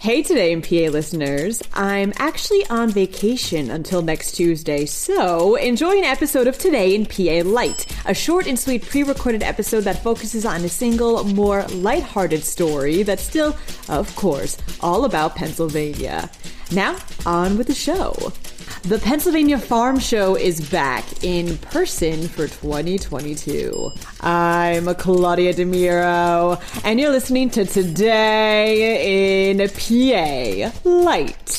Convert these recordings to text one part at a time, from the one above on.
Hey, today in PA listeners, I'm actually on vacation until next Tuesday, so enjoy an episode of Today in PA Light, a short and sweet pre recorded episode that focuses on a single, more lighthearted story that's still, of course, all about Pennsylvania. Now, on with the show. The Pennsylvania Farm Show is back in person for 2022. I'm Claudia DeMiro, and you're listening to Today in PA Light.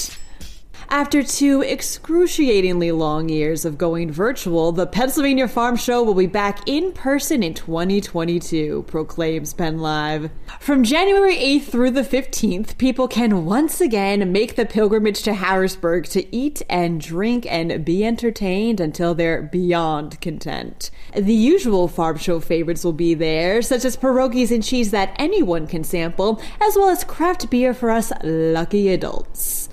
After two excruciatingly long years of going virtual, the Pennsylvania Farm Show will be back in person in 2022, proclaims PennLive. From January 8th through the 15th, people can once again make the pilgrimage to Harrisburg to eat and drink and be entertained until they're beyond content. The usual farm show favorites will be there, such as pierogies and cheese that anyone can sample, as well as craft beer for us lucky adults.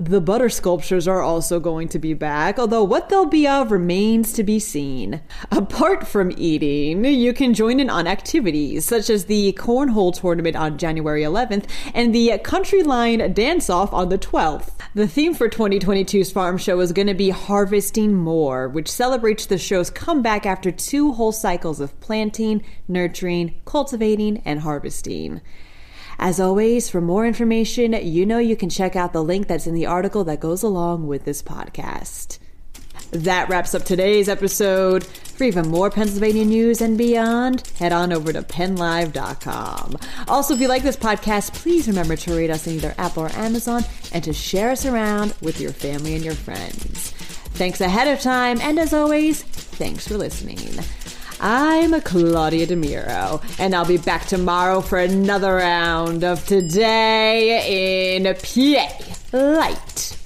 The butter sculptures are also going to be back, although what they'll be of remains to be seen. Apart from eating, you can join in on activities such as the cornhole tournament on January 11th and the country line dance off on the 12th. The theme for 2022's farm show is going to be Harvesting More, which celebrates the show's comeback after two whole cycles of planting, nurturing, cultivating, and harvesting. As always, for more information, you know you can check out the link that's in the article that goes along with this podcast. That wraps up today's episode. For even more Pennsylvania news and beyond, head on over to pennlive.com. Also, if you like this podcast, please remember to rate us in either Apple or Amazon and to share us around with your family and your friends. Thanks ahead of time, and as always, thanks for listening. I'm Claudia DeMiro, and I'll be back tomorrow for another round of Today in PA Light.